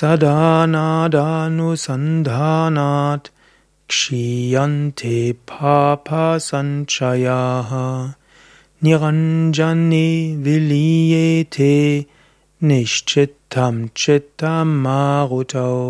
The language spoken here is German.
sadanadanusandanat kshiyante papa sanchayaha niranjani viliyete nishchittam chittam marutau